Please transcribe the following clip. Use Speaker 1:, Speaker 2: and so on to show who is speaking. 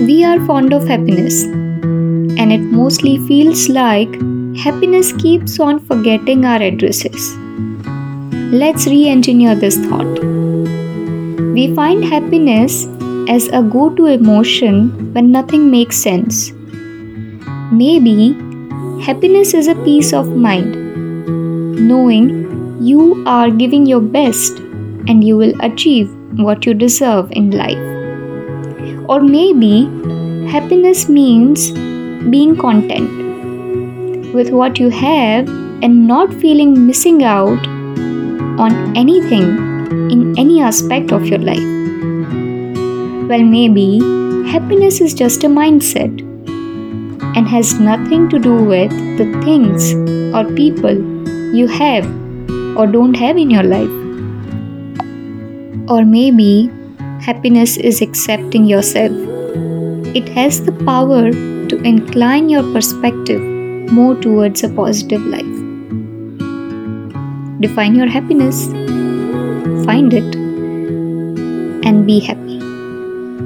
Speaker 1: We are fond of happiness, and it mostly feels like happiness keeps on forgetting our addresses. Let's re engineer this thought. We find happiness as a go to emotion when nothing makes sense. Maybe happiness is a peace of mind, knowing you are giving your best and you will achieve what you deserve in life. Or maybe happiness means being content with what you have and not feeling missing out on anything in any aspect of your life. Well, maybe happiness is just a mindset and has nothing to do with the things or people you have or don't have in your life. Or maybe happiness is accepting yourself. It has the power to incline your perspective more towards a positive life. Define your happiness, find it, and be happy.